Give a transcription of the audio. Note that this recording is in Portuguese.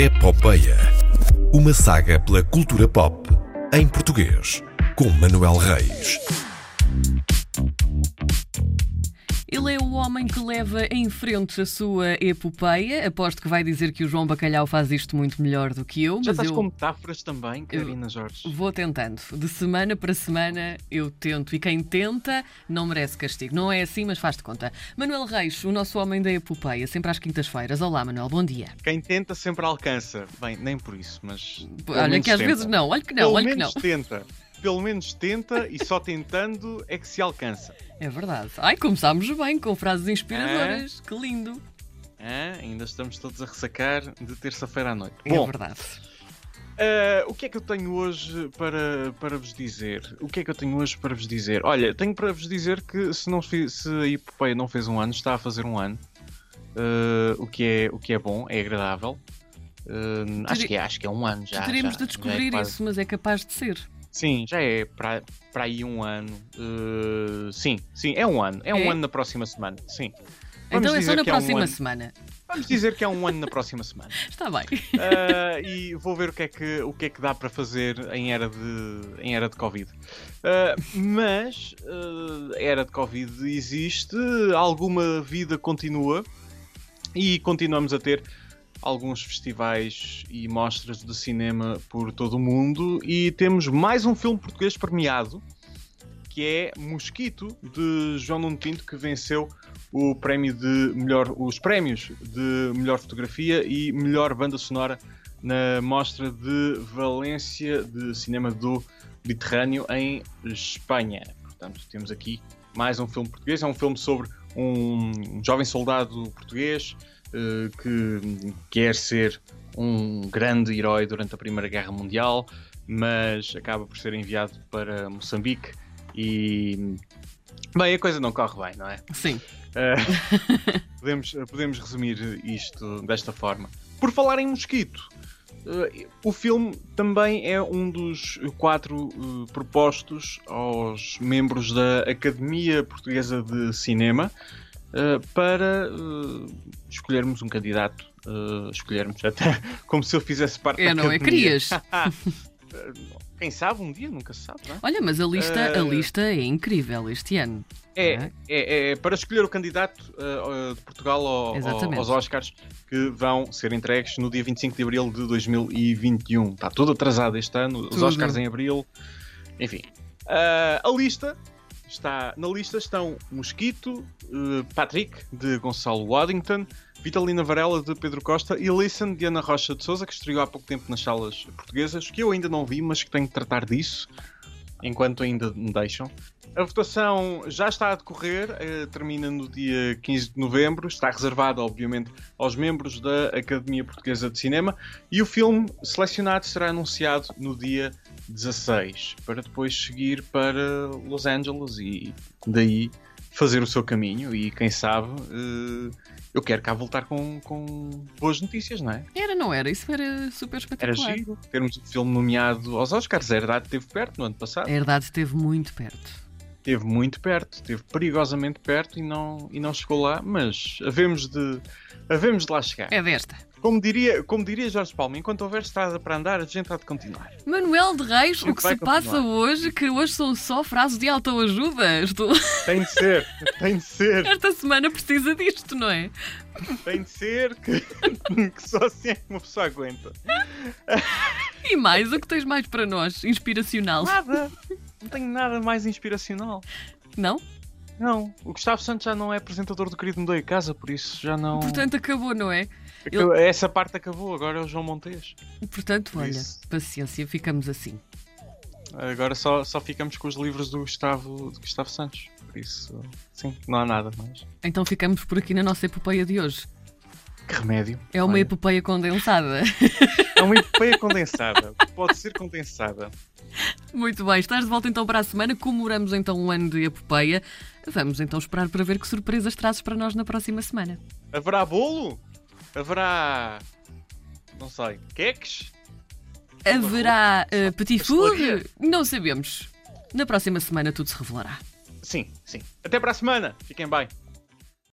Epopeia. Uma saga pela cultura pop em português, com Manuel Reis. Ele é o homem que leva em frente a sua epopeia. Aposto que vai dizer que o João Bacalhau faz isto muito melhor do que eu. Já mas estás eu com metáforas também, Karina Jorge. vou tentando. De semana para semana eu tento. E quem tenta não merece castigo. Não é assim, mas faz de conta. Manuel Reis, o nosso homem da epopeia, sempre às quintas-feiras. Olá, Manuel, bom dia. Quem tenta sempre alcança. Bem, nem por isso, mas. Olha que às tenta. vezes não, olha que não, Pelo olha que não. tenta. Pelo menos tenta e só tentando é que se alcança. É verdade. Ai, começámos bem, com frases inspiradoras. É? Que lindo. Hã? ainda estamos todos a ressacar de terça-feira à noite. É Bom, verdade. ah, o que é que eu tenho hoje para, para vos dizer? O que é que eu tenho hoje para vos dizer? Olha, tenho para vos dizer que se, não, se a Epopeia não fez um ano, está a fazer um ano. Ah, o, que é, o que é bom, é agradável. Ah, acho, que é, acho que é um ano já. Teremos já- de é descobrir quase- isso, mas é capaz de ser. Sim, já é para, aí um ano. Uh, sim, sim, é um ano. É um É? ano na próxima semana. Sim. Vamos então é só na que é um próxima semana. Vamos dizer que é um ano na próxima semana. Está bem. Uh, e vou ver o que, é que, o que é que dá para fazer em era de, em era de Covid. Uh, mas uh, a era de Covid existe, alguma vida continua e continuamos a ter alguns festivais e mostras de cinema por todo o mundo e temos mais um filme português premiado que é Mosquito de João Nuno Pinto que venceu o prémio de melhor os prémios de melhor fotografia e melhor banda sonora na mostra de Valência de cinema do Mediterrâneo em Espanha. Portanto, temos aqui mais um filme português, é um filme sobre um jovem soldado português que quer ser um grande herói durante a Primeira Guerra Mundial, mas acaba por ser enviado para Moçambique e. Bem, a coisa não corre bem, não é? Sim. Uh, podemos, podemos resumir isto desta forma. Por falar em mosquito, uh, o filme também é um dos quatro uh, propostos aos membros da Academia Portuguesa de Cinema uh, para uh, escolhermos um candidato. uh, escolhermos até como se eu fizesse parte É, da não é? academia. Querias. Quem sabe um dia, nunca se sabe, não é? Olha, mas a lista, a Eh, lista é incrível este ano. É, É? é, é para escolher o candidato de Portugal ao- aos Oscars que vão ser entregues no dia 25 de abril de 2021. Está tudo atrasado este ano, os Tudo. Oscars em abril. Enfim, Uh, a lista está na lista estão Mosquito, uh, Patrick de Gonçalo Waddington, Vitalina Varela de Pedro Costa e Listen de Ana Rocha de Souza que estreou há pouco tempo nas salas portuguesas que eu ainda não vi, mas que tenho de tratar disso enquanto ainda me deixam. A votação já está a decorrer, eh, termina no dia 15 de novembro, está reservada, obviamente, aos membros da Academia Portuguesa de Cinema e o filme selecionado será anunciado no dia 16, para depois seguir para Los Angeles e daí fazer o seu caminho. E quem sabe, eh, eu quero cá voltar com, com boas notícias, não é? Era, não era? Isso era super Era espetacular. giro termos o filme nomeado aos Oscars. A Herdade esteve perto no ano passado. A herdade esteve muito perto. Esteve muito perto, esteve perigosamente perto e não, e não chegou lá, mas havemos de, havemos de lá chegar. É desta. Como, diria, como diria Jorge Palma, enquanto houver estrada para andar, a gente há de continuar. Manuel de Reis, o que se passa hoje, que hoje são só frases de autoajuda. Estou... Tem de ser, tem de ser, Esta semana precisa disto, não é? tem de ser que, que só assim é que uma pessoa aguenta. E mais, o que tens mais para nós? Inspiracional. Nada, não tenho nada mais inspiracional. Não? Não, o Gustavo Santos já não é apresentador do Querido Mudou em Casa, por isso já não. Portanto, acabou, não é? Acabou- Essa parte acabou, agora é o João Montes. Portanto, olha, Isso. paciência, ficamos assim. Agora só, só ficamos com os livros do Gustavo, do Gustavo Santos. Por isso, sim, não há nada mais. Então ficamos por aqui na nossa epopeia de hoje. Que remédio. É uma Olha, epopeia condensada. é uma epopeia condensada. Pode ser condensada. Muito bem, estás de volta então para a semana. Comemoramos então um ano de epopeia. Vamos então esperar para ver que surpresas trazes para nós na próxima semana. Haverá bolo? Haverá. Não sei. Queques? Haverá uh, petit food? Não sabemos. Na próxima semana tudo se revelará. Sim, sim. Até para a semana. Fiquem bem.